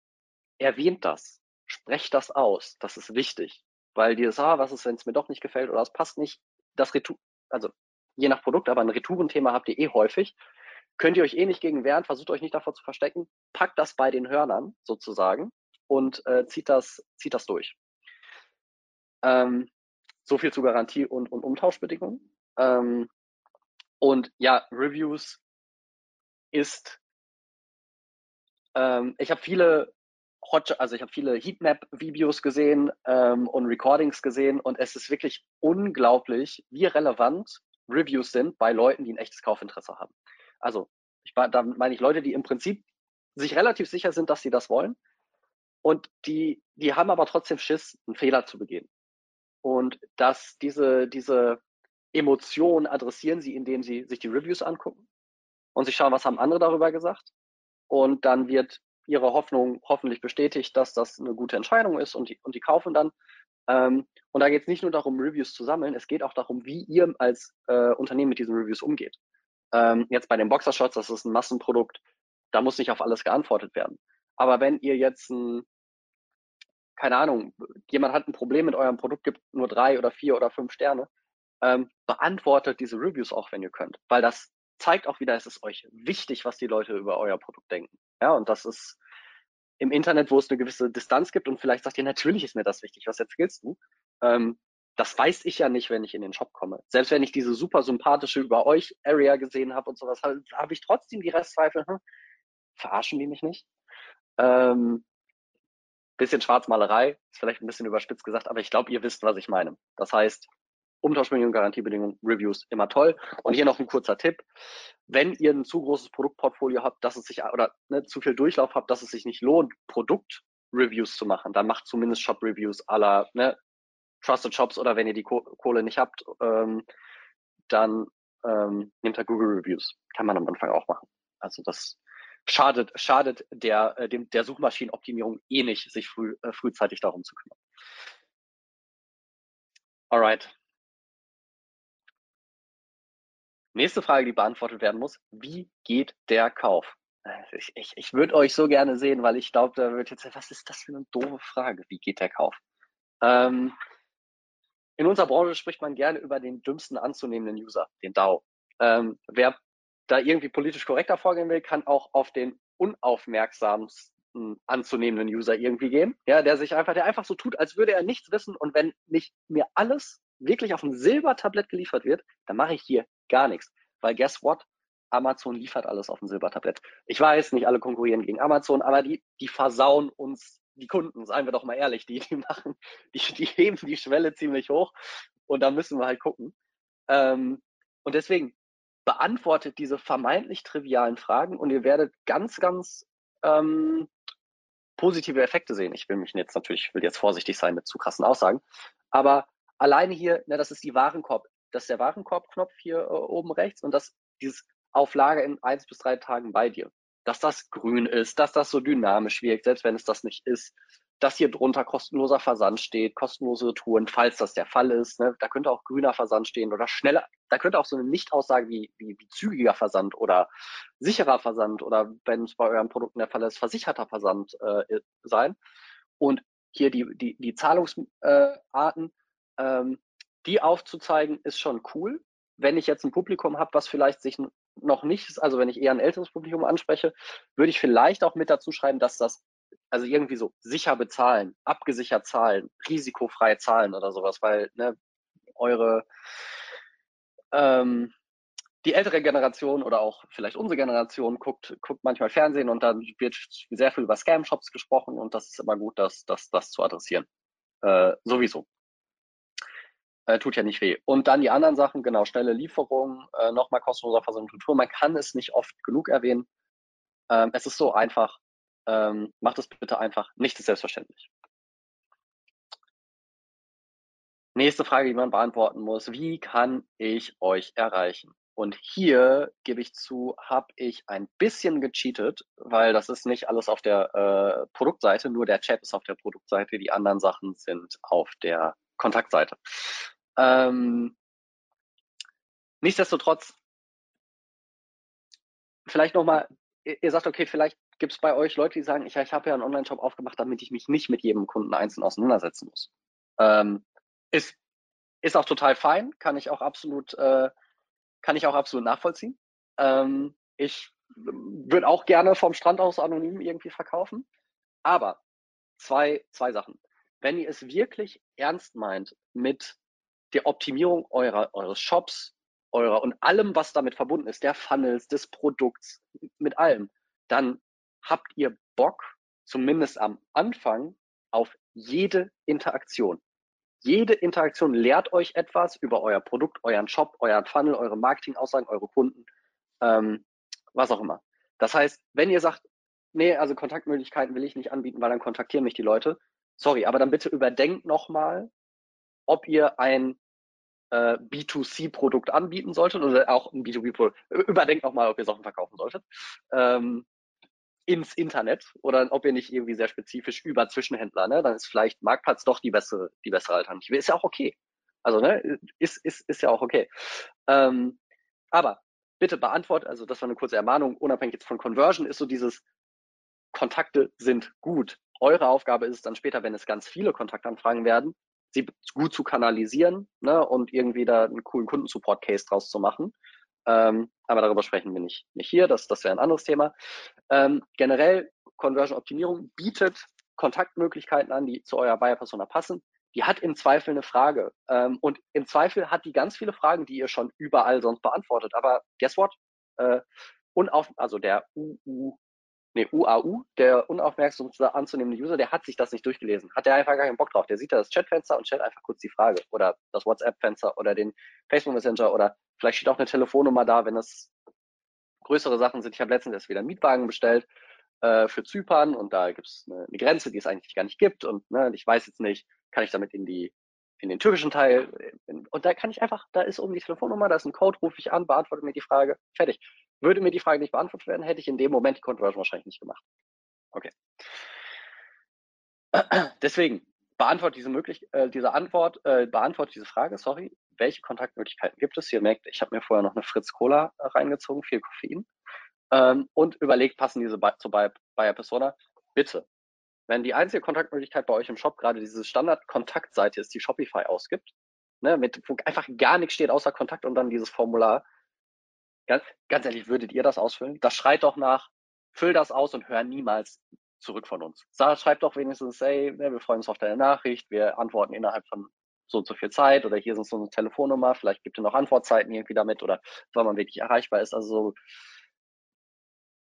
erwähnt das, sprecht das aus. Das ist wichtig, weil dieses, ah, was ist, wenn es mir doch nicht gefällt oder es passt nicht, das Retour, also je nach Produkt, aber ein Retourenthema habt ihr eh häufig, könnt ihr euch eh nicht gegen wehren, versucht euch nicht davor zu verstecken, packt das bei den Hörnern sozusagen und äh, zieht, das, zieht das durch. Ähm, so viel zu Garantie und, und Umtauschbedingungen. Ähm, und ja, Reviews ist, ähm, ich habe viele Hot, also ich habe viele Heatmap-Videos gesehen ähm, und Recordings gesehen und es ist wirklich unglaublich, wie relevant Reviews sind bei Leuten, die ein echtes Kaufinteresse haben. Also ich, da meine ich Leute, die im Prinzip sich relativ sicher sind, dass sie das wollen und die, die haben aber trotzdem Schiss, einen Fehler zu begehen. Und dass diese, diese Emotionen adressieren sie, indem sie sich die Reviews angucken und sich schauen, was haben andere darüber gesagt. Und dann wird ihre Hoffnung hoffentlich bestätigt, dass das eine gute Entscheidung ist und die, und die kaufen dann. Ähm, und da geht es nicht nur darum, Reviews zu sammeln, es geht auch darum, wie ihr als äh, Unternehmen mit diesen Reviews umgeht. Ähm, jetzt bei den Boxershots, das ist ein Massenprodukt, da muss nicht auf alles geantwortet werden. Aber wenn ihr jetzt ein, keine Ahnung, jemand hat ein Problem mit eurem Produkt, gibt nur drei oder vier oder fünf Sterne, ähm, beantwortet diese Reviews auch, wenn ihr könnt. Weil das zeigt auch wieder, es ist euch wichtig, was die Leute über euer Produkt denken. Ja, und das ist im Internet, wo es eine gewisse Distanz gibt und vielleicht sagt ihr, natürlich ist mir das wichtig, was erzählst du? Ähm, das weiß ich ja nicht, wenn ich in den Shop komme. Selbst wenn ich diese super sympathische über euch Area gesehen habe und sowas, habe hab ich trotzdem die Restzweifel, hm, verarschen die mich nicht? Ähm, bisschen Schwarzmalerei, ist vielleicht ein bisschen überspitzt gesagt, aber ich glaube, ihr wisst, was ich meine. Das heißt, Umtauschbedingungen, Garantiebedingungen, Reviews, immer toll. Und hier noch ein kurzer Tipp. Wenn ihr ein zu großes Produktportfolio habt, dass es sich, oder ne, zu viel Durchlauf habt, dass es sich nicht lohnt, Produktreviews zu machen, dann macht zumindest Shop-Reviews aller ne, Trusted Shops oder wenn ihr die Kohle nicht habt, ähm, dann ähm, nehmt ihr Google Reviews. Kann man am Anfang auch machen. Also das schadet, schadet der, äh, dem, der Suchmaschinenoptimierung eh nicht, sich früh, äh, frühzeitig darum zu kümmern. Alright. Nächste Frage, die beantwortet werden muss. Wie geht der Kauf? Ich, ich, ich würde euch so gerne sehen, weil ich glaube, da wird jetzt, was ist das für eine doofe Frage? Wie geht der Kauf? Ähm, in unserer Branche spricht man gerne über den dümmsten anzunehmenden User, den DAO. Ähm, wer da irgendwie politisch korrekter vorgehen will, kann auch auf den unaufmerksamsten anzunehmenden User irgendwie gehen. Ja, der sich einfach, der einfach so tut, als würde er nichts wissen und wenn nicht mir alles wirklich auf ein Silbertablett geliefert wird, dann mache ich hier gar nichts. Weil guess what? Amazon liefert alles auf dem Silbertablett. Ich weiß, nicht alle konkurrieren gegen Amazon, aber die, die versauen uns die Kunden, seien wir doch mal ehrlich, die, die machen, die, die heben die Schwelle ziemlich hoch und da müssen wir halt gucken. Ähm, und deswegen beantwortet diese vermeintlich trivialen Fragen und ihr werdet ganz, ganz ähm, positive Effekte sehen. Ich will mich jetzt natürlich, ich will jetzt vorsichtig sein mit zu krassen Aussagen, aber alleine hier, ne, das ist die Warenkorb, das ist der Warenkorbknopf hier äh, oben rechts und das dieses Auflage in eins bis drei Tagen bei dir dass das grün ist, dass das so dynamisch wirkt, selbst wenn es das nicht ist, dass hier drunter kostenloser Versand steht, kostenlose Touren, falls das der Fall ist. Ne? Da könnte auch grüner Versand stehen oder schneller, da könnte auch so eine Nichtaussage wie, wie, wie zügiger Versand oder sicherer Versand oder wenn es bei euren Produkten der Fall ist, versicherter Versand äh, sein. Und hier die, die, die Zahlungsarten, äh, ähm, die aufzuzeigen, ist schon cool. Wenn ich jetzt ein Publikum habe, was vielleicht sich noch nicht, also wenn ich eher ein älteres Publikum anspreche, würde ich vielleicht auch mit dazu schreiben, dass das also irgendwie so sicher bezahlen, abgesichert zahlen, risikofrei zahlen oder sowas, weil ne, eure ähm, die ältere Generation oder auch vielleicht unsere Generation guckt, guckt manchmal Fernsehen und dann wird sehr viel über Scam-Shops gesprochen und das ist immer gut, das, das, das zu adressieren. Äh, sowieso. Äh, tut ja nicht weh. Und dann die anderen Sachen, genau, schnelle Lieferung, äh, nochmal kostenloser Versand und Tour. Man kann es nicht oft genug erwähnen. Ähm, es ist so einfach. Ähm, macht es bitte einfach. Nicht ist selbstverständlich. Nächste Frage, die man beantworten muss. Wie kann ich euch erreichen? Und hier gebe ich zu, habe ich ein bisschen gecheatet, weil das ist nicht alles auf der äh, Produktseite, nur der Chat ist auf der Produktseite, die anderen Sachen sind auf der Kontaktseite. Ähm, nichtsdestotrotz, vielleicht nochmal, ihr sagt, okay, vielleicht gibt es bei euch Leute, die sagen, ich, ich habe ja einen Online-Shop aufgemacht, damit ich mich nicht mit jedem Kunden einzeln auseinandersetzen muss. Ähm, ist ist auch total fein, kann ich auch absolut, äh, kann ich auch absolut nachvollziehen. Ähm, ich würde auch gerne vom Strand aus anonym irgendwie verkaufen. Aber zwei, zwei Sachen. Wenn ihr es wirklich ernst meint mit der Optimierung eurer, eures Shops, eurer und allem, was damit verbunden ist, der Funnels, des Produkts, mit allem, dann habt ihr Bock, zumindest am Anfang, auf jede Interaktion. Jede Interaktion lehrt euch etwas über euer Produkt, euren Shop, euren Funnel, eure Marketingaussagen, eure Kunden, ähm, was auch immer. Das heißt, wenn ihr sagt, nee, also Kontaktmöglichkeiten will ich nicht anbieten, weil dann kontaktieren mich die Leute, sorry, aber dann bitte überdenkt nochmal, ob ihr ein äh, B2C-Produkt anbieten solltet oder auch ein B2B-Produkt. Überdenkt nochmal, ob ihr Sachen verkaufen solltet. Ähm, ins Internet oder ob ihr nicht irgendwie sehr spezifisch über Zwischenhändler, ne, dann ist vielleicht Marktplatz doch die bessere, die bessere Alternative. Ist ja auch okay. Also, ne, ist, ist, ist ja auch okay. Ähm, aber bitte beantwortet, also das war eine kurze Ermahnung, unabhängig jetzt von Conversion, ist so dieses Kontakte sind gut. Eure Aufgabe ist es dann später, wenn es ganz viele Kontaktanfragen werden, sie gut zu kanalisieren ne, und irgendwie da einen coolen Kundensupport-Case draus zu machen. Ähm, aber darüber sprechen wir nicht, nicht hier, das, das wäre ein anderes Thema. Ähm, generell, Conversion-Optimierung bietet Kontaktmöglichkeiten an, die zu eurer Buyer-Persona passen. Die hat im Zweifel eine Frage. Ähm, und im Zweifel hat die ganz viele Fragen, die ihr schon überall sonst beantwortet. Aber guess what? Äh, unauf, also der UU nee, UAU, der unaufmerksam anzunehmende User, der hat sich das nicht durchgelesen. Hat der einfach gar keinen Bock drauf. Der sieht da das Chatfenster und stellt einfach kurz die Frage oder das WhatsApp-Fenster oder den Facebook Messenger oder vielleicht steht auch eine Telefonnummer da, wenn das größere Sachen sind. Ich habe letztens erst wieder einen Mietwagen bestellt äh, für Zypern und da gibt es eine, eine, Grenze, die es eigentlich gar nicht gibt und ne, ich weiß jetzt nicht, kann ich damit in die in den türkischen Teil und da kann ich einfach, da ist oben die Telefonnummer, da ist ein Code, rufe ich an, beantworte mir die Frage, fertig. Würde mir die Frage nicht beantwortet werden, hätte ich in dem Moment die Conversion wahrscheinlich nicht gemacht. Okay. Deswegen, beantwortet diese, möglich äh, diese Antwort, äh, beantwortet diese Frage, sorry, welche Kontaktmöglichkeiten gibt es? Ihr merkt, ich habe mir vorher noch eine Fritz Cola äh, reingezogen, viel Koffein. Ähm, und überlegt, passen diese bei, zu Bayer Persona? Bitte. Wenn die einzige Kontaktmöglichkeit bei euch im Shop gerade diese Standard-Kontaktseite ist, die Shopify ausgibt, ne, mit, wo einfach gar nichts steht außer Kontakt und dann dieses Formular, Ganz, ganz ehrlich, würdet ihr das ausfüllen? Das schreit doch nach, füll das aus und hör niemals zurück von uns. Schreibt doch wenigstens, hey, ne, wir freuen uns auf deine Nachricht, wir antworten innerhalb von so und so viel Zeit oder hier ist so eine Telefonnummer, vielleicht gibt es noch Antwortzeiten irgendwie damit oder wann man wirklich erreichbar ist. Also so,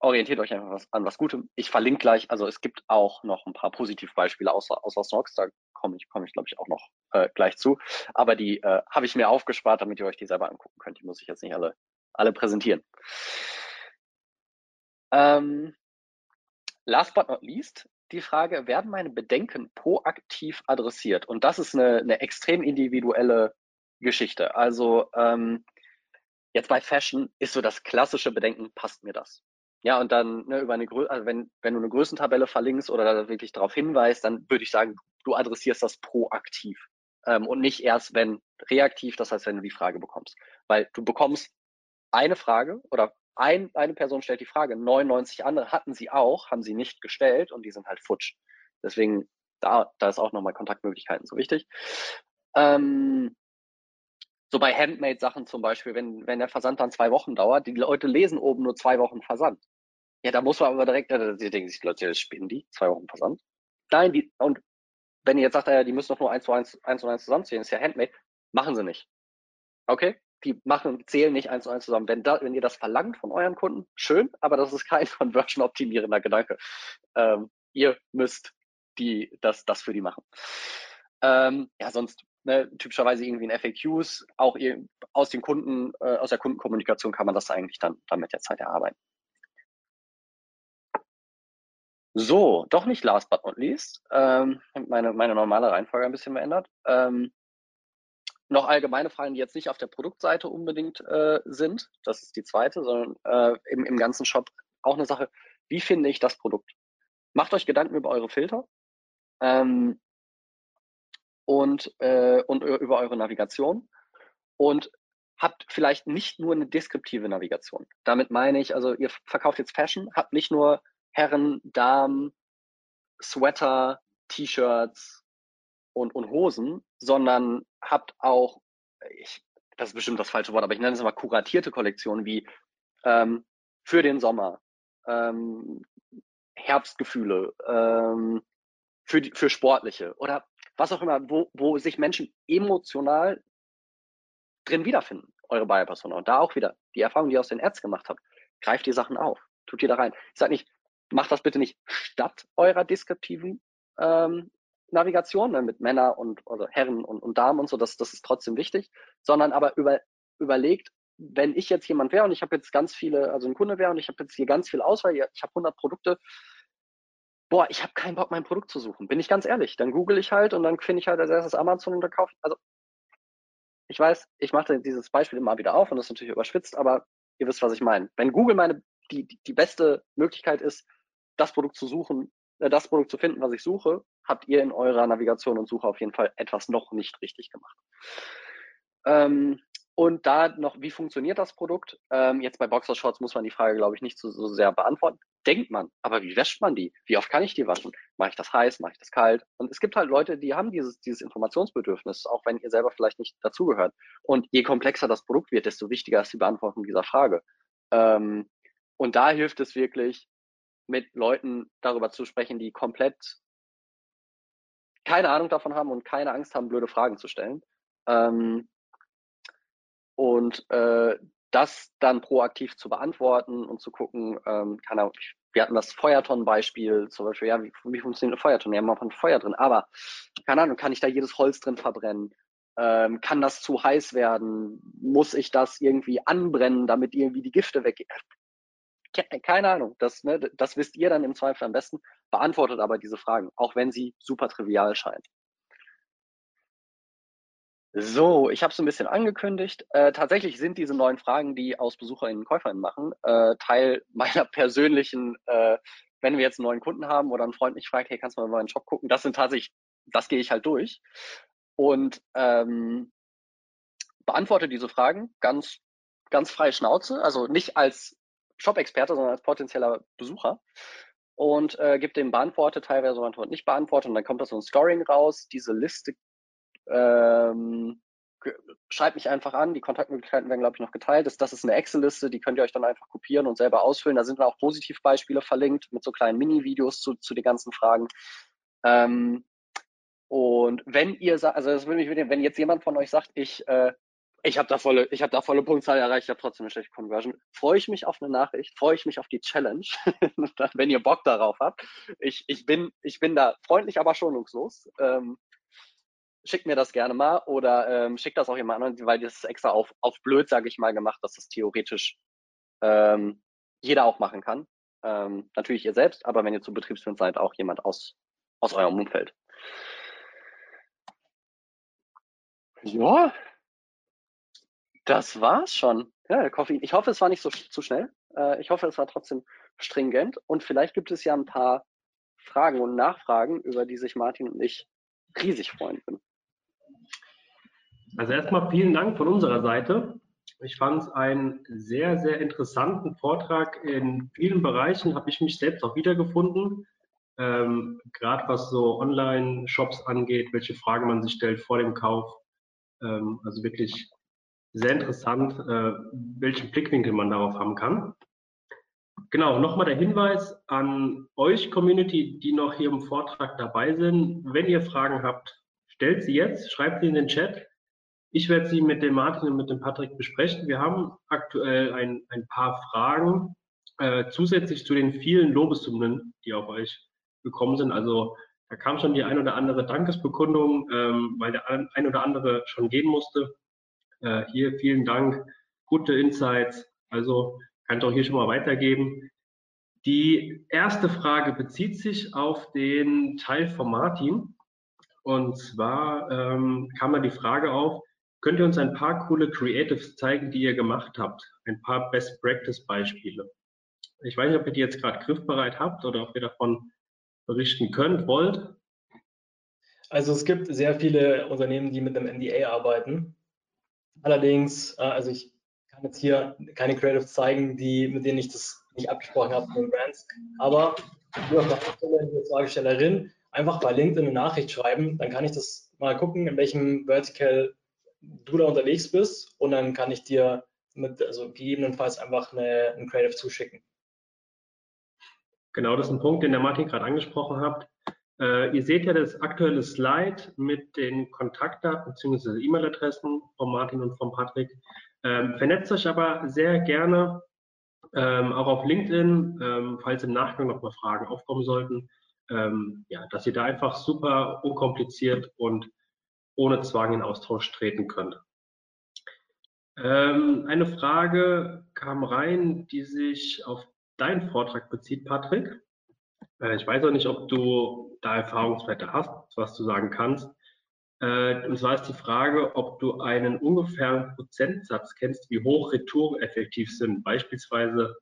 orientiert euch einfach was, an was Gutem. Ich verlinke gleich, also es gibt auch noch ein paar Positivbeispiele außer, außer Snox, da komme ich, komme ich glaube ich auch noch äh, gleich zu. Aber die äh, habe ich mir aufgespart, damit ihr euch die selber angucken könnt. Die muss ich jetzt nicht alle alle präsentieren. Ähm, last but not least, die Frage, werden meine Bedenken proaktiv adressiert? Und das ist eine, eine extrem individuelle Geschichte. Also ähm, jetzt bei Fashion ist so das klassische Bedenken, passt mir das? Ja, und dann ne, über eine Grö also wenn, wenn du eine Größentabelle verlinkst oder da wirklich darauf hinweist, dann würde ich sagen, du adressierst das proaktiv ähm, und nicht erst, wenn reaktiv, das heißt, wenn du die Frage bekommst. Weil du bekommst eine Frage oder ein, eine Person stellt die Frage, 99 andere hatten sie auch, haben sie nicht gestellt und die sind halt futsch. Deswegen, da, da ist auch nochmal Kontaktmöglichkeiten so wichtig. Ähm, so bei Handmade-Sachen zum Beispiel, wenn, wenn der Versand dann zwei Wochen dauert, die Leute lesen oben nur zwei Wochen Versand. Ja, da muss man aber direkt, äh, die denken sich, Leute, spinnen die, zwei Wochen Versand. Nein, die, und wenn ihr jetzt sagt, die müssen doch nur eins zu eins, eins zu eins zusammenzählen, ist ja Handmade, machen sie nicht. Okay? Die machen, zählen nicht eins zu eins zusammen. Wenn, da, wenn ihr das verlangt von euren Kunden, schön, aber das ist kein Conversion-optimierender Gedanke. Ähm, ihr müsst die, das, das für die machen. Ähm, ja, sonst ne, typischerweise irgendwie in FAQs, auch aus den Kunden, äh, aus der Kundenkommunikation kann man das eigentlich dann, dann mit der Zeit erarbeiten. So, doch nicht last but not least. Ähm, meine, meine normale Reihenfolge ein bisschen verändert. Ähm, noch allgemeine Fragen, die jetzt nicht auf der Produktseite unbedingt äh, sind. Das ist die zweite, sondern äh, im, im ganzen Shop auch eine Sache. Wie finde ich das Produkt? Macht euch Gedanken über eure Filter ähm, und, äh, und über eure Navigation und habt vielleicht nicht nur eine deskriptive Navigation. Damit meine ich, also ihr verkauft jetzt Fashion, habt nicht nur Herren, Damen, Sweater, T-Shirts, und, und Hosen, sondern habt auch ich, das ist bestimmt das falsche Wort, aber ich nenne es mal kuratierte Kollektionen wie ähm, für den Sommer, ähm, Herbstgefühle, ähm, für, für Sportliche oder was auch immer, wo, wo sich Menschen emotional drin wiederfinden, eure Buyer-Persona. Und da auch wieder die Erfahrung, die ihr aus den Ads gemacht habt. Greift die Sachen auf, tut die da rein. Ich sage nicht, macht das bitte nicht statt eurer deskriptiven ähm, Navigation ne, mit Männer und oder Herren und, und Damen und so, das, das ist trotzdem wichtig, sondern aber über, überlegt, wenn ich jetzt jemand wäre und ich habe jetzt ganz viele, also ein Kunde wäre und ich habe jetzt hier ganz viel Auswahl, ich habe 100 Produkte, boah, ich habe keinen Bock, mein Produkt zu suchen, bin ich ganz ehrlich. Dann google ich halt und dann finde ich halt als erstes Amazon und dann kaufe ich, also ich weiß, ich mache dieses Beispiel immer wieder auf und das ist natürlich überschwitzt, aber ihr wisst, was ich meine. Wenn Google meine, die, die, beste Möglichkeit ist, das Produkt zu suchen, das Produkt zu finden, was ich suche, habt ihr in eurer Navigation und Suche auf jeden Fall etwas noch nicht richtig gemacht. Ähm, und da noch, wie funktioniert das Produkt? Ähm, jetzt bei Boxershorts muss man die Frage, glaube ich, nicht so, so, sehr beantworten. Denkt man, aber wie wäscht man die? Wie oft kann ich die waschen? Mache ich das heiß? Mache ich das kalt? Und es gibt halt Leute, die haben dieses, dieses Informationsbedürfnis, auch wenn ihr selber vielleicht nicht dazugehört. Und je komplexer das Produkt wird, desto wichtiger ist die Beantwortung dieser Frage. Ähm, und da hilft es wirklich, mit Leuten darüber zu sprechen, die komplett keine Ahnung davon haben und keine Angst haben, blöde Fragen zu stellen. Ähm, und äh, das dann proaktiv zu beantworten und zu gucken, ähm, keine Ahnung, wir hatten das Feuerton-Beispiel, zum Beispiel, ja, wie, wie funktioniert ein Feuerton? Ja, man hat ein Feuer drin, aber keine Ahnung, kann ich da jedes Holz drin verbrennen? Ähm, kann das zu heiß werden? Muss ich das irgendwie anbrennen, damit irgendwie die Gifte weggehen? Keine Ahnung, das, ne, das wisst ihr dann im Zweifel am besten. Beantwortet aber diese Fragen, auch wenn sie super trivial scheinen. So, ich habe es ein bisschen angekündigt. Äh, tatsächlich sind diese neuen Fragen, die aus BesucherInnen KäuferInnen machen, äh, Teil meiner persönlichen, äh, wenn wir jetzt einen neuen Kunden haben oder ein Freund mich fragt, hey, kannst du mal in meinen Shop gucken? Das sind tatsächlich, das gehe ich halt durch und ähm, beantworte diese Fragen ganz, ganz freie Schnauze, also nicht als Shop-Experte, sondern als potenzieller Besucher und äh, gibt dem Beantworte teilweise und nicht beantwortet und dann kommt da so ein Scoring raus. Diese Liste ähm, schreibt mich einfach an. Die Kontaktmöglichkeiten werden, glaube ich, noch geteilt. Das, das ist eine Excel-Liste, die könnt ihr euch dann einfach kopieren und selber ausfüllen. Da sind dann auch Positivbeispiele verlinkt mit so kleinen Mini-Videos zu, zu den ganzen Fragen. Ähm, und wenn ihr also das würde mich mit wenn jetzt jemand von euch sagt, ich, äh, ich habe da volle, ich habe da volle Punktzahl erreicht, ich habe trotzdem eine schlechte Conversion, freue ich mich auf eine Nachricht, freue ich mich auf die Challenge, wenn ihr Bock darauf habt. Ich, ich bin, ich bin da freundlich, aber schonungslos. Ähm, schickt mir das gerne mal oder ähm, schickt das auch jemand anderen, weil das ist extra auf, auf blöd, sage ich mal, gemacht, dass das theoretisch ähm, jeder auch machen kann. Ähm, natürlich ihr selbst, aber wenn ihr zu Betriebswind seid, auch jemand aus, aus eurem Umfeld. Ja, das war's schon. Ja, Koffein. Ich hoffe, es war nicht so zu schnell. Äh, ich hoffe, es war trotzdem stringent und vielleicht gibt es ja ein paar Fragen und Nachfragen, über die sich Martin und ich riesig freuen würden. Also erstmal vielen Dank von unserer Seite. Ich fand es einen sehr, sehr interessanten Vortrag. In vielen Bereichen habe ich mich selbst auch wiedergefunden. Ähm, Gerade was so Online-Shops angeht, welche Fragen man sich stellt vor dem Kauf. Ähm, also wirklich sehr interessant, äh, welchen Blickwinkel man darauf haben kann. Genau, nochmal der Hinweis an euch, Community, die noch hier im Vortrag dabei sind. Wenn ihr Fragen habt, stellt sie jetzt, schreibt sie in den Chat. Ich werde sie mit dem Martin und mit dem Patrick besprechen. Wir haben aktuell ein, ein paar Fragen äh, zusätzlich zu den vielen Lobeshymnen, die auf euch gekommen sind. Also da kam schon die ein oder andere Dankesbekundung, ähm, weil der ein oder andere schon gehen musste. Äh, hier vielen Dank, gute Insights. Also kann ich auch hier schon mal weitergeben. Die erste Frage bezieht sich auf den Teil von Martin. Und zwar ähm, kam da die Frage auf, Könnt ihr uns ein paar coole Creatives zeigen, die ihr gemacht habt? Ein paar Best Practice Beispiele. Ich weiß nicht, ob ihr die jetzt gerade griffbereit habt oder ob ihr davon berichten könnt, wollt. Also es gibt sehr viele Unternehmen, die mit einem NDA arbeiten. Allerdings, äh, also ich kann jetzt hier keine Creatives zeigen, die, mit denen ich das nicht abgesprochen habe mit Brands. Aber Fragestellerin einfach bei LinkedIn eine Nachricht schreiben, dann kann ich das mal gucken, in welchem Vertical du da unterwegs bist und dann kann ich dir mit, also gegebenenfalls einfach eine, ein Creative zuschicken. Genau, das ist ein Punkt, den der Martin gerade angesprochen hat. Äh, ihr seht ja das aktuelle Slide mit den Kontaktdaten bzw. E-Mail-Adressen von Martin und von Patrick. Ähm, vernetzt euch aber sehr gerne ähm, auch auf LinkedIn, ähm, falls im Nachgang noch mal Fragen aufkommen sollten. Ähm, ja, dass ihr da einfach super unkompliziert und ohne Zwang in Austausch treten könnt. Ähm, eine Frage kam rein, die sich auf deinen Vortrag bezieht, Patrick. Äh, ich weiß auch nicht, ob du da Erfahrungswerte hast, was du sagen kannst. Äh, und zwar ist die Frage, ob du einen ungefähren Prozentsatz kennst, wie hoch Retouren effektiv sind. Beispielsweise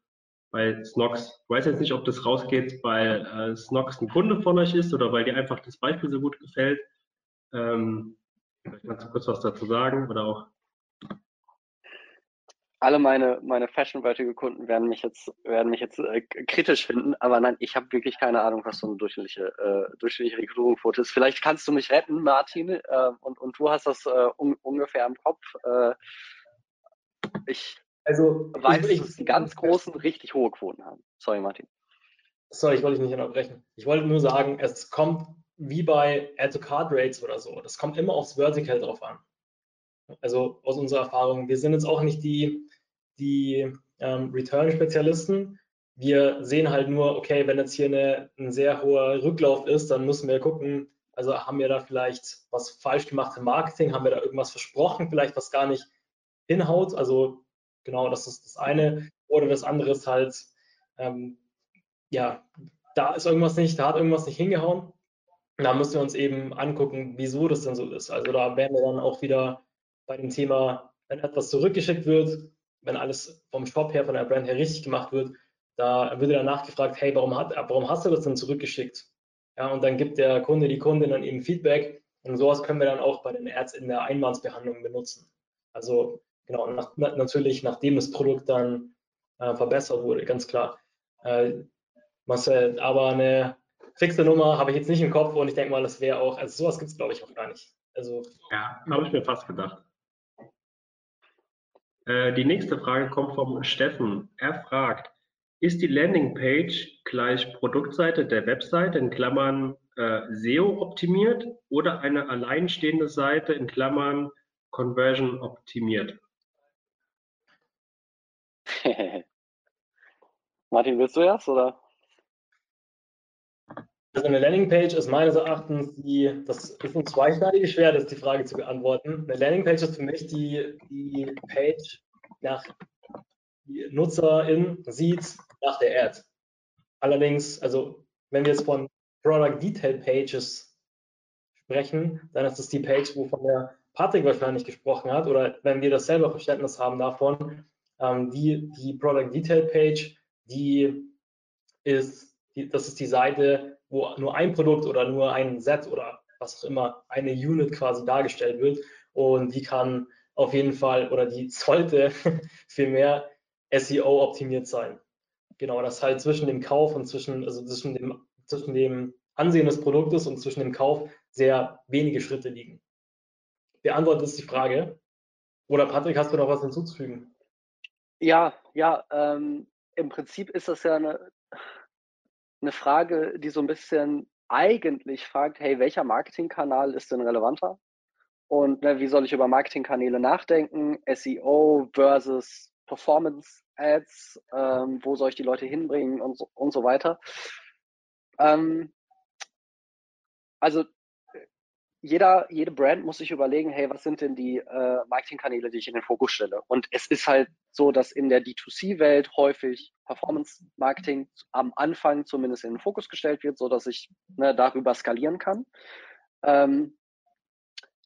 bei Snox. Ich weiß jetzt nicht, ob das rausgeht, weil äh, Snox ein Kunde von euch ist oder weil dir einfach das Beispiel so gut gefällt. Ähm, vielleicht kannst du kurz was dazu sagen oder auch alle meine, meine fashionwertige Kunden werden mich jetzt, werden mich jetzt äh, kritisch finden, aber nein, ich habe wirklich keine Ahnung, was so eine durchschnittliche, äh, durchschnittliche Rekrutierungsquote ist. Vielleicht kannst du mich retten, Martin, äh, und, und du hast das äh, un, ungefähr im Kopf. Äh, ich also, weiß, ich, dass die ganz großen richtig hohe Quoten haben. Sorry, Martin. Sorry, ich wollte dich nicht unterbrechen. Ich wollte nur sagen, es kommt wie bei Add-to-Card-Rates oder so. Das kommt immer aufs Vertical drauf an. Also aus unserer Erfahrung. Wir sind jetzt auch nicht die, die ähm, Return-Spezialisten. Wir sehen halt nur, okay, wenn jetzt hier eine, ein sehr hoher Rücklauf ist, dann müssen wir gucken, also haben wir da vielleicht was falsch gemacht im Marketing, haben wir da irgendwas versprochen, vielleicht was gar nicht hinhaut. Also genau, das ist das eine. Oder das andere ist halt, ähm, ja, da ist irgendwas nicht, da hat irgendwas nicht hingehauen. Da müssen wir uns eben angucken, wieso das denn so ist. Also da wären wir dann auch wieder bei dem Thema, wenn etwas zurückgeschickt wird, wenn alles vom Shop her, von der Brand her richtig gemacht wird, da wird dann nachgefragt, hey, warum, hat, warum hast du das denn zurückgeschickt? Ja, und dann gibt der Kunde, die Kundin dann eben Feedback und sowas können wir dann auch bei den Ads in der Einwandsbehandlung benutzen. Also genau, nach, natürlich, nachdem das Produkt dann äh, verbessert wurde, ganz klar. Äh, Marcel, aber eine fixe Nummer habe ich jetzt nicht im Kopf und ich denke mal, das wäre auch, also sowas gibt es glaube ich auch gar nicht. Also, ja, habe ich mir fast gedacht. Äh, die nächste Frage kommt vom Steffen. Er fragt, ist die Landingpage gleich Produktseite der Webseite in Klammern äh, SEO optimiert oder eine alleinstehende Seite in Klammern Conversion optimiert? Martin, willst du erst oder? Also eine Landingpage ist meines Erachtens die, das ist ein zweischneidiges Schwert, ist die Frage zu beantworten. Eine Landingpage ist für mich die, die Page, nach die Nutzerin sieht nach der Ad. Allerdings, also wenn wir jetzt von Product Detail Pages sprechen, dann ist das die Page, wovon der Patrick wahrscheinlich gesprochen hat, oder wenn wir das selber Verständnis haben davon, ähm, die, die Product Detail Page, die ist, die, das ist die Seite, wo nur ein Produkt oder nur ein Set oder was auch immer, eine Unit quasi dargestellt wird und die kann auf jeden Fall oder die sollte viel mehr SEO optimiert sein. Genau, das halt zwischen dem Kauf und zwischen, also zwischen dem, zwischen dem Ansehen des Produktes und zwischen dem Kauf sehr wenige Schritte liegen. Beantwortet ist die Frage. Oder Patrick, hast du noch was hinzuzufügen? Ja, ja, ähm, im Prinzip ist das ja eine, eine Frage, die so ein bisschen eigentlich fragt, hey, welcher Marketingkanal ist denn relevanter? Und ne, wie soll ich über Marketingkanäle nachdenken? SEO versus Performance Ads, ähm, wo soll ich die Leute hinbringen und so, und so weiter. Ähm, also jeder, jede Brand muss sich überlegen, hey, was sind denn die äh, Marketingkanäle, die ich in den Fokus stelle? Und es ist halt so, dass in der D2C-Welt häufig Performance-Marketing am Anfang zumindest in den Fokus gestellt wird, so dass ich ne, darüber skalieren kann. Ähm,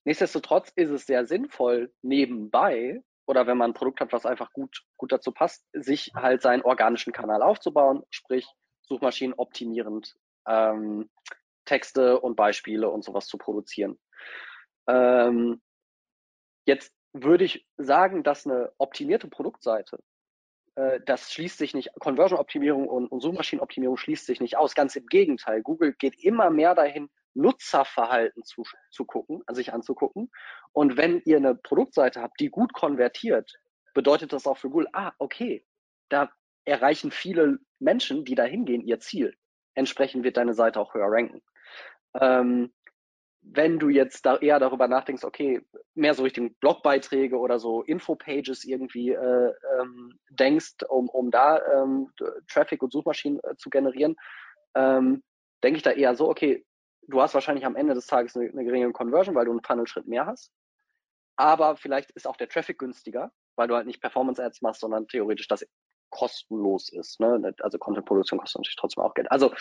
nichtsdestotrotz ist es sehr sinnvoll, nebenbei oder wenn man ein Produkt hat, was einfach gut, gut dazu passt, sich halt seinen organischen Kanal aufzubauen, sprich Suchmaschinen optimierend ähm, Texte und Beispiele und sowas zu produzieren. Ähm, jetzt würde ich sagen, dass eine optimierte Produktseite, äh, das schließt sich nicht, Conversion-Optimierung und, und Suchmaschinenoptimierung schließt sich nicht aus. Ganz im Gegenteil, Google geht immer mehr dahin, Nutzerverhalten zu, zu gucken, sich anzugucken. Und wenn ihr eine Produktseite habt, die gut konvertiert, bedeutet das auch für Google, ah, okay, da erreichen viele Menschen, die da hingehen, ihr Ziel. Entsprechend wird deine Seite auch höher ranken. Ähm, wenn du jetzt da eher darüber nachdenkst, okay, mehr so Richtung Blogbeiträge oder so Infopages irgendwie äh, ähm, denkst, um, um da ähm, Traffic und Suchmaschinen äh, zu generieren, ähm, denke ich da eher so, okay, du hast wahrscheinlich am Ende des Tages eine, eine geringe Conversion, weil du einen Funnel-Schritt mehr hast. Aber vielleicht ist auch der Traffic günstiger, weil du halt nicht Performance-Ads machst, sondern theoretisch das kostenlos ist. Ne? Also Content-Produktion kostet natürlich trotzdem auch Geld. Also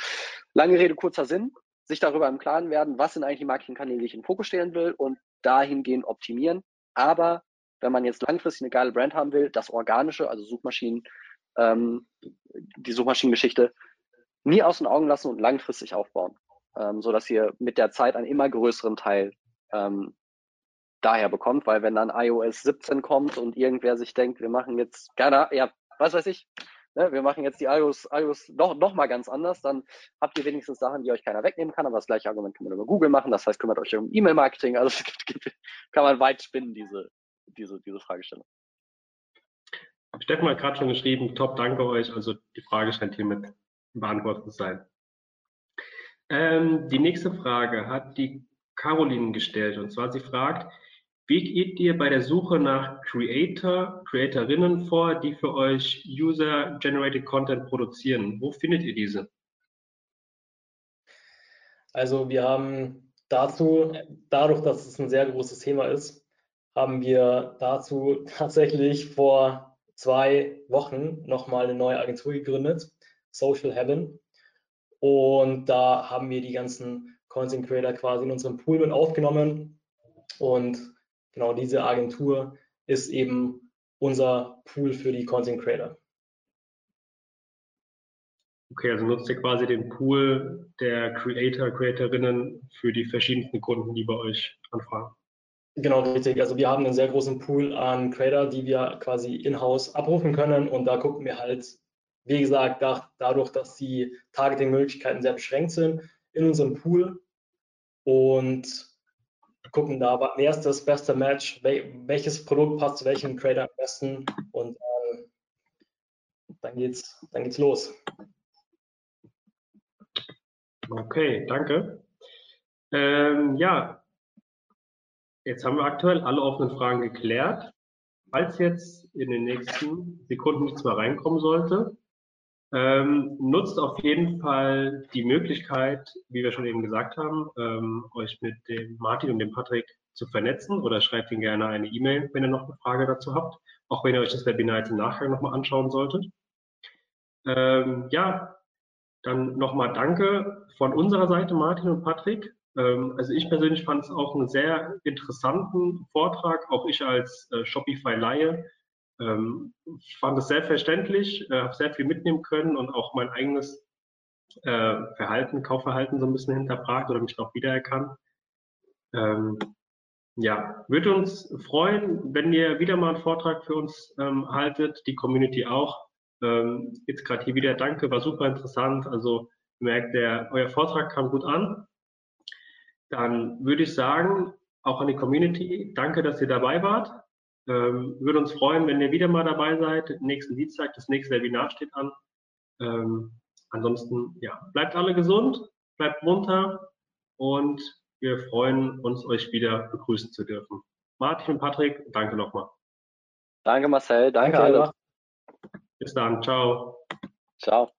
lange Rede, kurzer Sinn sich darüber im Klaren werden, was sind eigentlich die Marketingkanäle, die ich in den Fokus stellen will und dahingehend optimieren. Aber wenn man jetzt langfristig eine geile Brand haben will, das Organische, also Suchmaschinen, ähm, die Suchmaschinengeschichte, nie aus den Augen lassen und langfristig aufbauen, ähm, so dass ihr mit der Zeit einen immer größeren Teil ähm, daher bekommt, weil wenn dann iOS 17 kommt und irgendwer sich denkt, wir machen jetzt gerne, ja, was weiß ich, ne, wir machen jetzt die iOS, iOS noch, noch mal ganz anders, dann habt ihr wenigstens Sachen, die euch keiner wegnehmen kann, aber das gleiche Argument kann man über Google machen, das heißt, kümmert euch um E-Mail-Marketing, also kann man weit spinnen, diese, diese, diese Fragestellung. Steffen hat gerade schon geschrieben, top, danke euch, also die Frage scheint hiermit beantwortet zu sein. Ähm, die nächste Frage hat die Caroline gestellt. Und zwar sie fragt, wie geht ihr bei der Suche nach Creator, Creatorinnen vor, die für euch User-Generated Content produzieren? Wo findet ihr diese? Also wir haben dazu, dadurch, dass es ein sehr großes Thema ist, haben wir dazu tatsächlich vor zwei Wochen nochmal eine neue Agentur gegründet, Social Heaven. Und da haben wir die ganzen Content Creator quasi in unserem Pool mit aufgenommen und genau diese Agentur ist eben unser Pool für die Content Creator. Okay, also nutzt ihr quasi den Pool der Creator, Creatorinnen für die verschiedensten Kunden, die bei euch anfragen. Genau, richtig. Also wir haben einen sehr großen Pool an Creator, die wir quasi in-house abrufen können und da gucken wir halt, wie gesagt, da, dadurch, dass die Targeting-Möglichkeiten sehr beschränkt sind, in unserem Pool und gucken da, wer ist das beste Match, welches Produkt passt zu welchem Trader am besten und äh, dann geht's, dann geht's los. Okay, danke. Ähm, ja, jetzt haben wir aktuell alle offenen Fragen geklärt. Falls jetzt in den nächsten Sekunden nichts mehr reinkommen sollte, ähm, nutzt auf jeden Fall die Möglichkeit, wie wir schon eben gesagt haben, ähm, euch mit dem Martin und dem Patrick zu vernetzen oder schreibt ihnen gerne eine E-Mail, wenn ihr noch eine Frage dazu habt, auch wenn ihr euch das Webinar jetzt im Nachgang nochmal anschauen solltet. Ähm, ja, dann nochmal danke von unserer Seite, Martin und Patrick. Ähm, also ich persönlich fand es auch einen sehr interessanten Vortrag, auch ich als äh, Shopify-Laie ähm, ich fand es sehr verständlich, äh, habe sehr viel mitnehmen können und auch mein eigenes äh, Verhalten, Kaufverhalten so ein bisschen hinterfragt oder mich noch wiedererkannt. Ähm, ja, würde uns freuen, wenn ihr wieder mal einen Vortrag für uns ähm, haltet, die Community auch. Ähm, jetzt gerade hier wieder danke, war super interessant. Also merkt, der, euer Vortrag kam gut an. Dann würde ich sagen, auch an die Community, danke, dass ihr dabei wart. Ähm, würde uns freuen, wenn ihr wieder mal dabei seid. Nächsten Dienstag, das nächste Webinar steht an. Ähm, ansonsten, ja, bleibt alle gesund, bleibt munter und wir freuen uns, euch wieder begrüßen zu dürfen. Martin und Patrick, danke nochmal. Danke Marcel, danke, danke alle. Bis dann, ciao. Ciao.